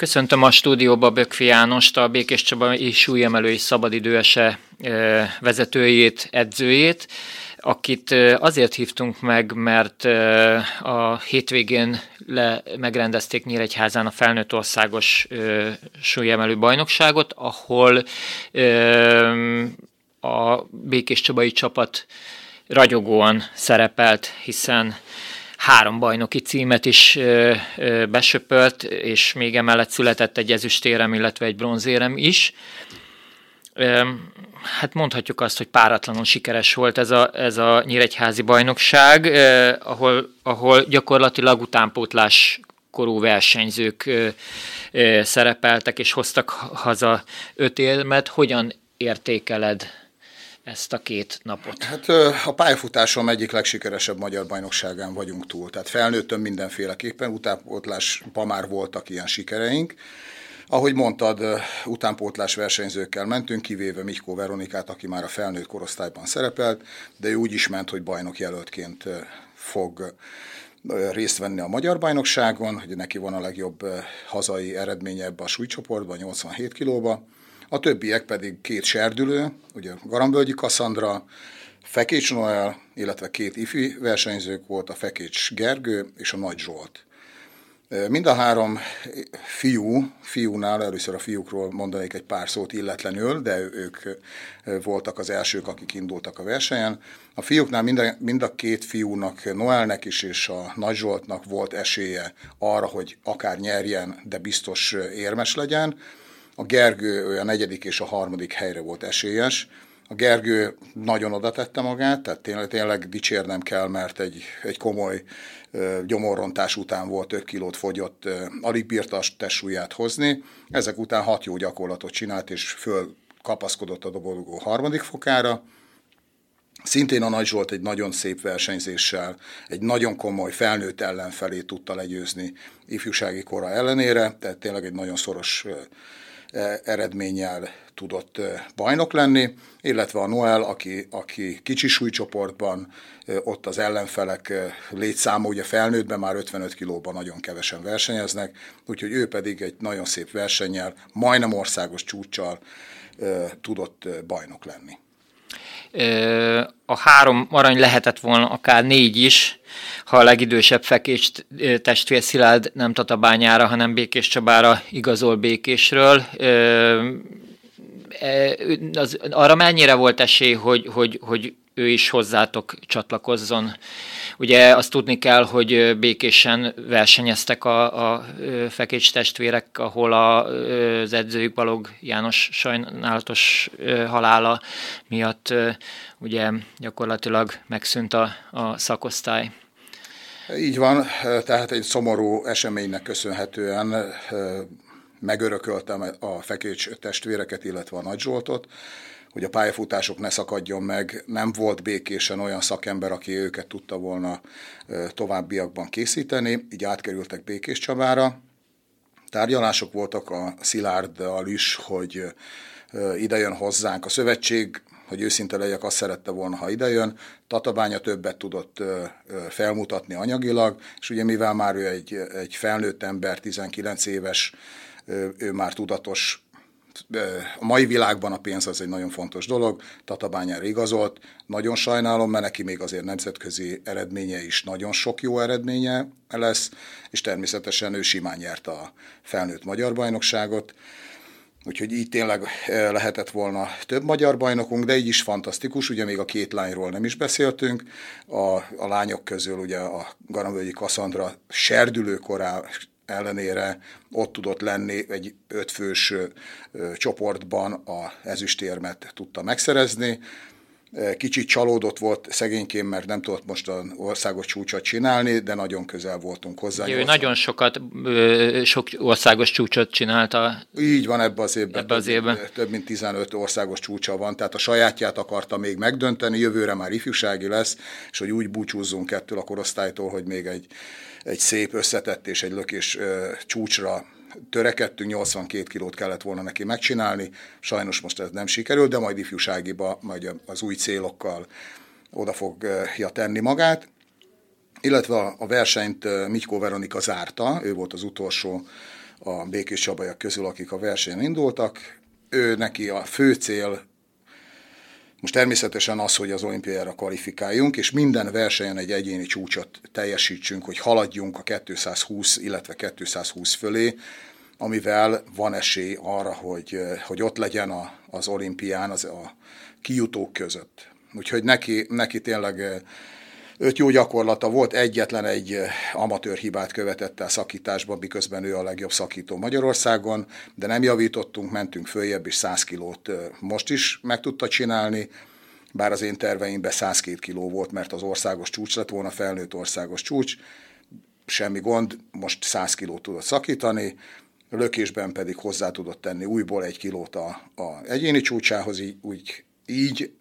Köszöntöm a stúdióba Bökfi Jánost, a Békés Csaba súlyemelői szabadidőese vezetőjét, edzőjét, akit azért hívtunk meg, mert a hétvégén le, megrendezték Nyíregyházán a felnőtt országos súlyemelő bajnokságot, ahol a Békés Csabai csapat ragyogóan szerepelt, hiszen három bajnoki címet is ö, besöpölt, és még emellett született egy ezüstérem, illetve egy bronzérem is. Ö, hát mondhatjuk azt, hogy páratlanul sikeres volt ez a, ez a Nyíregyházi bajnokság, ahol, ahol gyakorlatilag utánpótlás korú versenyzők szerepeltek, és hoztak haza öt élmet. Hogyan értékeled ezt a két napot? Hát a pályafutásom egyik legsikeresebb magyar bajnokságán vagyunk túl. Tehát felnőttem mindenféleképpen, utánpótlásban már voltak ilyen sikereink. Ahogy mondtad, utánpótlás versenyzőkkel mentünk, kivéve Mikó Veronikát, aki már a felnőtt korosztályban szerepelt, de ő úgy is ment, hogy bajnok jelöltként fog részt venni a magyar bajnokságon, hogy neki van a legjobb hazai eredménye ebbe a súlycsoportban, 87 kilóba a többiek pedig két serdülő, ugye Garambölgyi Kassandra, Fekécs Noel, illetve két ifi versenyzők volt, a Fekécs Gergő és a Nagy Zsolt. Mind a három fiú, fiúnál, először a fiúkról mondanék egy pár szót illetlenül, de ők voltak az elsők, akik indultak a versenyen. A fiúknál mind a, mind a két fiúnak, Noelnek is és a Nagy Zsoltnak volt esélye arra, hogy akár nyerjen, de biztos érmes legyen. A Gergő a negyedik és a harmadik helyre volt esélyes. A Gergő nagyon oda tette magát, tehát tényleg, tényleg dicsérnem kell, mert egy, egy komoly gyomorrontás után volt 5 kilót fogyott, alig bírta a testsúlyát hozni. Ezek után hat jó gyakorlatot csinált, és föl kapaszkodott a dobolgó harmadik fokára. Szintén a Nagy Zsolt egy nagyon szép versenyzéssel, egy nagyon komoly felnőtt ellenfelé tudta legyőzni ifjúsági kora ellenére, tehát tényleg egy nagyon szoros eredménnyel tudott e, bajnok lenni, illetve a Noel, aki, aki kicsi súlycsoportban, e, ott az ellenfelek létszáma, ugye felnőttben már 55 kilóban nagyon kevesen versenyeznek, úgyhogy ő pedig egy nagyon szép versennyel, majdnem országos csúccsal tudott bajnok lenni. A három arany lehetett volna akár négy is, ha a legidősebb fekés testvér Szilárd nem Tatabányára, hanem Békés Csabára igazol Békésről. Az, arra mennyire volt esély, hogy, hogy, hogy ő is hozzátok csatlakozzon. Ugye azt tudni kell, hogy békésen versenyeztek a, a fekécs testvérek, ahol a, az edzőjük Balog János sajnálatos halála miatt ugye gyakorlatilag megszűnt a, a szakosztály. Így van, tehát egy szomorú eseménynek köszönhetően megörököltem a fekécs testvéreket, illetve a Nagy Zsoltot, hogy a pályafutások ne szakadjon meg. Nem volt békésen olyan szakember, aki őket tudta volna továbbiakban készíteni, így átkerültek Békés Csabára. Tárgyalások voltak a Szilárddal is, hogy idejön hozzánk. A szövetség hogy őszinte legyek, azt szerette volna, ha idejön. Tatabánya többet tudott felmutatni anyagilag, és ugye mivel már ő egy, egy felnőtt ember, 19 éves, ő már tudatos, a mai világban a pénz az egy nagyon fontos dolog, Tatabányára igazolt, nagyon sajnálom, mert neki még azért nemzetközi eredménye is nagyon sok jó eredménye lesz, és természetesen ő simán nyerte a felnőtt magyar bajnokságot, Úgyhogy így tényleg eh, lehetett volna több magyar bajnokunk, de így is fantasztikus, ugye még a két lányról nem is beszéltünk. A, a lányok közül ugye a Garamvölgyi Kassandra serdülő korá ellenére ott tudott lenni egy ötfős csoportban a ezüstérmet tudta megszerezni. Kicsit csalódott volt szegényként, mert nem tudott most az országos csúcsot csinálni, de nagyon közel voltunk hozzá. Ő nagyon sokat, sok országos csúcsot csinálta. Így van ebbe az évben. Ebbe az évben. Több, több mint 15 országos csúcsa van, tehát a sajátját akarta még megdönteni, jövőre már ifjúsági lesz, és hogy úgy búcsúzzunk ettől a korosztálytól, hogy még egy, egy szép összetett és egy lökés csúcsra törekedtünk, 82 kilót kellett volna neki megcsinálni, sajnos most ez nem sikerült, de majd ifjúságiba, majd az új célokkal oda fogja tenni magát. Illetve a versenyt Mikó Veronika zárta, ő volt az utolsó a Békés Csabajak közül, akik a versenyen indultak. Ő neki a fő cél most természetesen az, hogy az olimpiára kvalifikáljunk, és minden versenyen egy egyéni csúcsot teljesítsünk, hogy haladjunk a 220, illetve 220 fölé, amivel van esély arra, hogy, hogy ott legyen a, az olimpián az a kijutók között. Úgyhogy neki, neki tényleg öt jó gyakorlata volt, egyetlen egy amatőr hibát követett el szakításban, miközben ő a legjobb szakító Magyarországon, de nem javítottunk, mentünk följebb, és 100 kilót most is meg tudta csinálni, bár az én terveimben 102 kiló volt, mert az országos csúcs lett volna, felnőtt országos csúcs, semmi gond, most 100 kilót tudott szakítani, lökésben pedig hozzá tudott tenni újból egy kilót a, a egyéni csúcsához, így, úgy így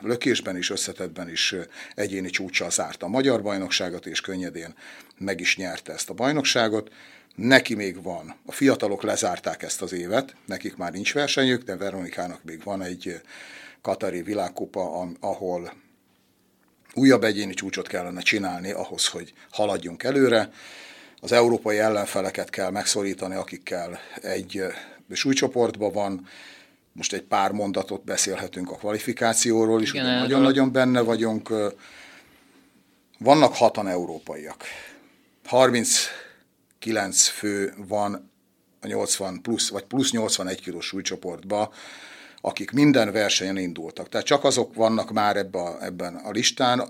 lökésben is, összetetben is egyéni csúcsal zárta a magyar bajnokságot, és könnyedén meg is nyerte ezt a bajnokságot. Neki még van, a fiatalok lezárták ezt az évet, nekik már nincs versenyük, de Veronikának még van egy Katari világkupa, ahol újabb egyéni csúcsot kellene csinálni ahhoz, hogy haladjunk előre. Az európai ellenfeleket kell megszorítani, akikkel egy súlycsoportban van, most egy pár mondatot beszélhetünk a kvalifikációról is, nagyon-nagyon benne vagyunk. Vannak hatan európaiak. 39 fő van a 80 plusz, vagy plusz 81 kilós súlycsoportba, akik minden versenyen indultak. Tehát csak azok vannak már ebbe a, ebben a listán,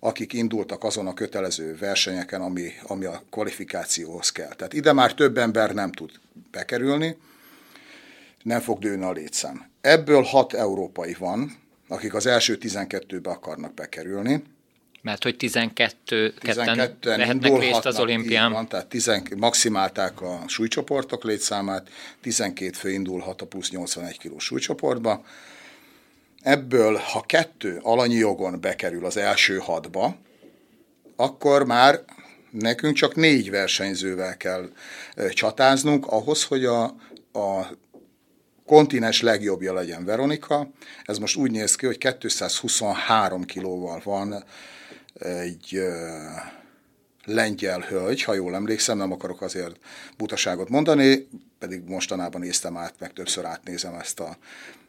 akik indultak azon a kötelező versenyeken, ami, ami a kvalifikációhoz kell. Tehát ide már több ember nem tud bekerülni, nem fog dőlni a létszám. Ebből hat európai van, akik az első 12-be akarnak bekerülni. Mert hogy 12 ketten vehetnek részt az olimpián. Van, tehát 10, maximálták a súlycsoportok létszámát, 12 fő indulhat a plusz 81 kg súlycsoportba. Ebből, ha kettő alanyi jogon bekerül az első hatba, akkor már nekünk csak négy versenyzővel kell csatáznunk ahhoz, hogy a, a kontinens legjobbja legyen Veronika. Ez most úgy néz ki, hogy 223 kilóval van egy lengyel hölgy, ha jól emlékszem, nem akarok azért butaságot mondani, pedig mostanában néztem át, meg többször átnézem ezt a,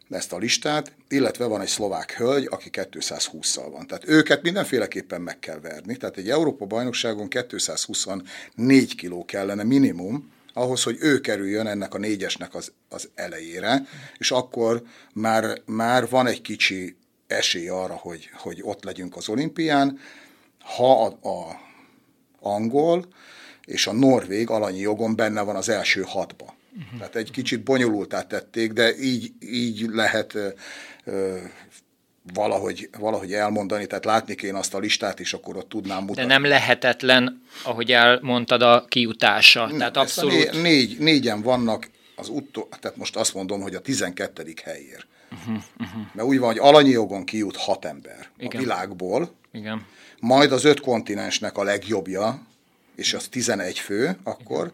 ezt a listát, illetve van egy szlovák hölgy, aki 220-szal van. Tehát őket mindenféleképpen meg kell verni. Tehát egy Európa bajnokságon 224 kiló kellene minimum, ahhoz, hogy ő kerüljön ennek a négyesnek az, az elejére, és akkor már, már van egy kicsi esély arra, hogy, hogy ott legyünk az olimpián, ha a, a angol és a norvég alanyi jogon benne van az első hatba. Uh-huh. Tehát egy kicsit bonyolultá tették, de így, így lehet ö, valahogy, valahogy elmondani, tehát látni kéne azt a listát, és akkor ott tudnám mutatni. De nem lehetetlen, ahogy elmondtad, a kiutása. Nem, tehát abszolút... Né, négy, négyen vannak az utó, tehát most azt mondom, hogy a 12. helyér. Uh-huh, uh-huh. Mert úgy van, hogy alanyi jogon kijut hat ember Igen. a világból, Igen. majd az öt kontinensnek a legjobbja, és az 11 fő, akkor, Igen.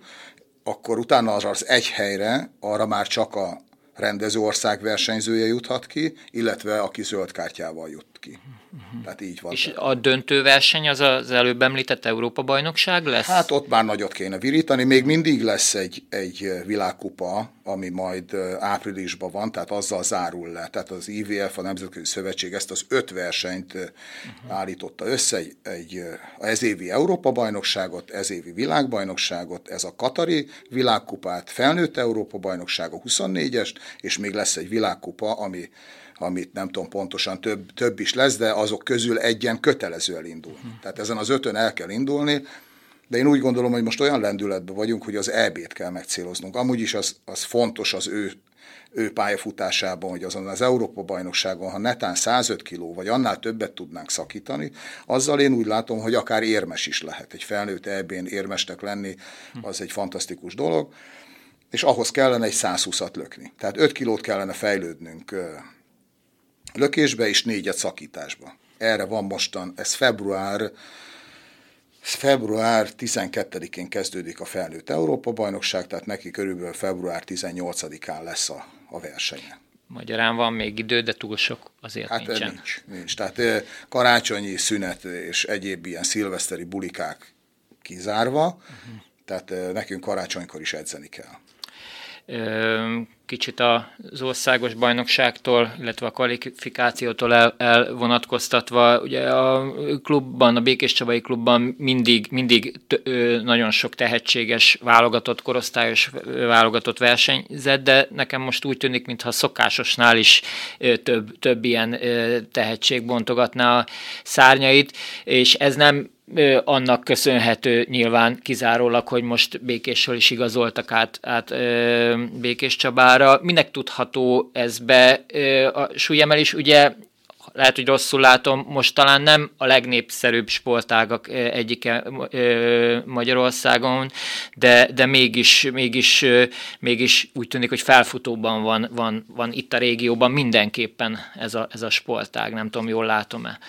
akkor utána az egy helyre, arra már csak a rendező ország versenyzője juthat ki, illetve aki zöld kártyával jut ki. Uh-huh. Tehát így van. És a döntőverseny az az előbb említett Európa-bajnokság lesz? Hát ott már nagyot kéne virítani, még mindig lesz egy, egy világkupa, ami majd áprilisban van, tehát azzal zárul le. Tehát az IVF, a Nemzetközi Szövetség ezt az öt versenyt uh-huh. állította össze, egy, egy ez évi Európa-bajnokságot, ez évi világbajnokságot, ez a Katari világkupát, felnőtt Európa-bajnokság a 24-est, és még lesz egy világkupa, ami amit nem tudom pontosan több, több is lesz, de azok közül egyen kötelező elindul. Uh-huh. Tehát ezen az ötön el kell indulni, de én úgy gondolom, hogy most olyan lendületben vagyunk, hogy az EB-t kell megcéloznunk. Amúgy is az, az fontos az ő, ő pályafutásában, hogy azon az Európa-bajnokságon, ha netán 105 kiló, vagy annál többet tudnánk szakítani, azzal én úgy látom, hogy akár érmes is lehet. Egy felnőtt EB-n érmesnek lenni, az egy fantasztikus dolog, és ahhoz kellene egy 120-at lökni. Tehát 5 kilót kellene fejlődnünk lökésbe és négyet szakításba. Erre van mostan, ez február Február 12-én kezdődik a felnőtt Európa-bajnokság, tehát neki körülbelül február 18-án lesz a, a versenye. Magyarán van még idő, de túl sok azért hát nincsen. nincs, nincs. Tehát karácsonyi szünet és egyéb ilyen szilveszteri bulikák kizárva, uh-huh. Tehát nekünk karácsonykor is edzeni kell kicsit az országos bajnokságtól, illetve a kvalifikációtól el, elvonatkoztatva. Ugye a klubban, a Békés Csabai klubban mindig, mindig nagyon sok tehetséges válogatott, korosztályos válogatott versenyzett, de nekem most úgy tűnik, mintha szokásosnál is több, több ilyen tehetség bontogatná a szárnyait, és ez nem annak köszönhető nyilván kizárólag, hogy most Békésről is igazoltak át, át Békés Csabára. Minek tudható ez be? A súlyemelés ugye lehet, hogy rosszul látom, most talán nem a legnépszerűbb sportágak egyike Magyarországon, de, de mégis, mégis, mégis úgy tűnik, hogy felfutóban van, van, van itt a régióban mindenképpen ez a, ez a sportág, nem tudom, jól látom-e.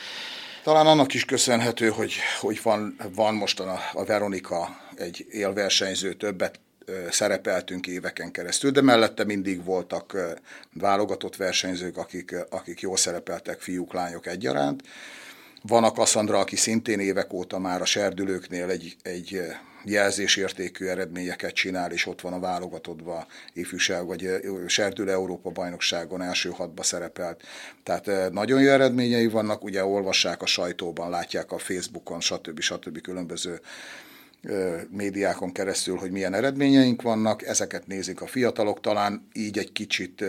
Talán annak is köszönhető, hogy, hogy van, van most a, a Veronika egy élversenyző, többet szerepeltünk éveken keresztül, de mellette mindig voltak válogatott versenyzők, akik, akik jól szerepeltek, fiúk, lányok egyaránt. Van a Kassandra, aki szintén évek óta már a serdülőknél egy, egy jelzésértékű eredményeket csinál, és ott van a válogatottba ifjúság, vagy Serdül Európa bajnokságon első hatba szerepelt. Tehát nagyon jó eredményei vannak, ugye olvassák a sajtóban, látják a Facebookon, stb. stb. különböző médiákon keresztül, hogy milyen eredményeink vannak, ezeket nézik a fiatalok, talán így egy kicsit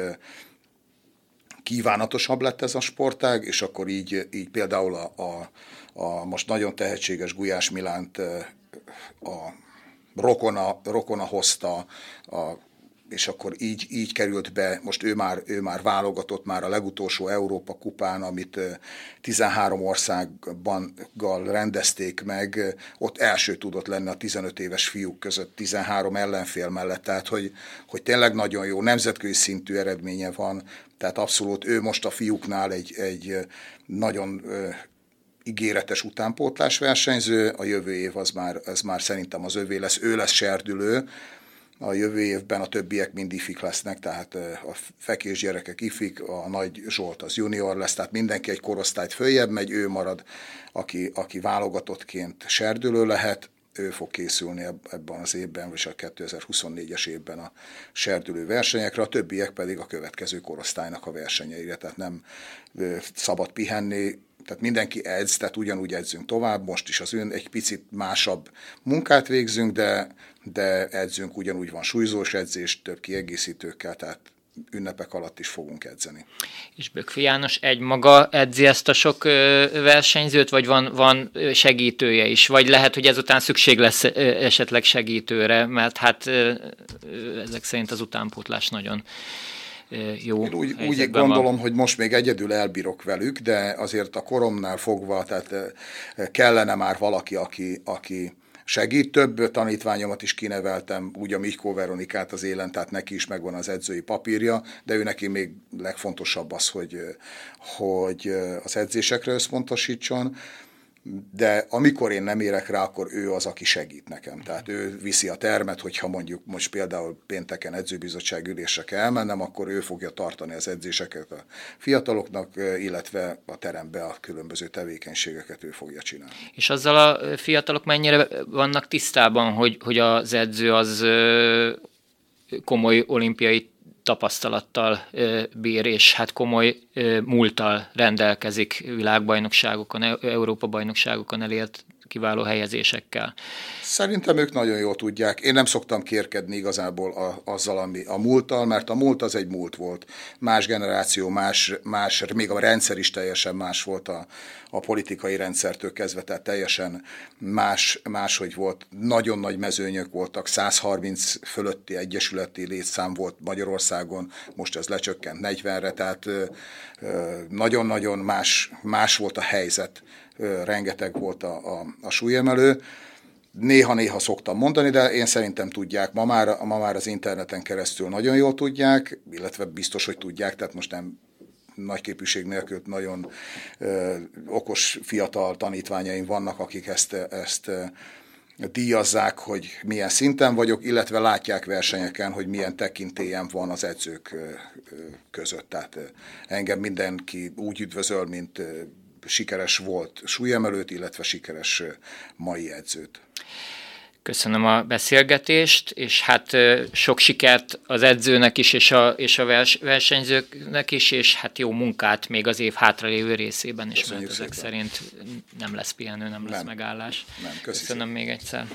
kívánatosabb lett ez a sportág, és akkor így, így például a, a, a most nagyon tehetséges Gulyás Milánt a rokona, rokona hozta, a, és akkor így, így került be, most ő már, ő már válogatott már a legutolsó Európa kupán, amit 13 országban rendezték meg, ott első tudott lenni a 15 éves fiúk között, 13 ellenfél mellett, tehát hogy, hogy tényleg nagyon jó, nemzetközi szintű eredménye van, tehát abszolút ő most a fiúknál egy, egy nagyon ígéretes utánpótlás versenyző, a jövő év az már, ez már szerintem az övé lesz, ő lesz serdülő, a jövő évben a többiek mind ifik lesznek, tehát a fekés gyerekek ifik, a nagy Zsolt az junior lesz, tehát mindenki egy korosztályt följebb megy, ő marad, aki, aki válogatottként serdülő lehet, ő fog készülni ebben az évben, vagy a 2024-es évben a serdülő versenyekre, a többiek pedig a következő korosztálynak a versenyeire, tehát nem szabad pihenni, tehát mindenki edz, tehát ugyanúgy edzünk tovább, most is az ön egy picit másabb munkát végzünk, de, de edzünk, ugyanúgy van súlyzós edzés, több kiegészítőkkel, tehát ünnepek alatt is fogunk edzeni. És Bökfi János egy maga edzi ezt a sok versenyzőt, vagy van, van segítője is? Vagy lehet, hogy ezután szükség lesz esetleg segítőre, mert hát ezek szerint az utánpótlás nagyon jó Én úgy, úgy gondolom, van. hogy most még egyedül elbírok velük, de azért a koromnál fogva, tehát kellene már valaki, aki, aki segít. Több tanítványomat is kineveltem, úgy a Mikó Veronikát az élen, tehát neki is megvan az edzői papírja, de ő neki még legfontosabb az, hogy, hogy az edzésekre összpontosítson de amikor én nem érek rá, akkor ő az, aki segít nekem. Tehát ő viszi a termet, hogyha mondjuk most például pénteken edzőbizottság ülésre kell elmennem, akkor ő fogja tartani az edzéseket a fiataloknak, illetve a terembe a különböző tevékenységeket ő fogja csinálni. És azzal a fiatalok mennyire vannak tisztában, hogy, hogy az edző az komoly olimpiai tapasztalattal bír, és hát komoly múltal rendelkezik világbajnokságokon, Európa-bajnokságokon elért kiváló helyezésekkel. Szerintem ők nagyon jól tudják. Én nem szoktam kérkedni igazából a, azzal, ami a múlttal, mert a múlt az egy múlt volt. Más generáció, más, más még a rendszer is teljesen más volt a, a politikai rendszertől kezdve, tehát teljesen más, máshogy volt. Nagyon nagy mezőnyök voltak, 130 fölötti egyesületi létszám volt Magyarországon, most ez lecsökkent 40-re, tehát nagyon-nagyon más, más volt a helyzet, rengeteg volt a, a, a súlyemelő. Néha-néha szoktam mondani, de én szerintem tudják. Ma már, ma már az interneten keresztül nagyon jól tudják, illetve biztos, hogy tudják, tehát most nem nagy képűség nélkül nagyon ö, okos fiatal tanítványaim vannak, akik ezt, ezt ö, díjazzák, hogy milyen szinten vagyok, illetve látják versenyeken, hogy milyen tekintélyem van az edzők között. Tehát engem mindenki úgy üdvözöl, mint sikeres volt súlyemelőt, illetve sikeres mai edzőt. Köszönöm a beszélgetést, és hát sok sikert az edzőnek is, és a, és a vers, versenyzőknek is, és hát jó munkát még az év hátralévő részében is, Köszönjük mert ezek szépen. szerint nem lesz pihenő, nem lesz nem. megállás. Nem, köszönöm még egyszer.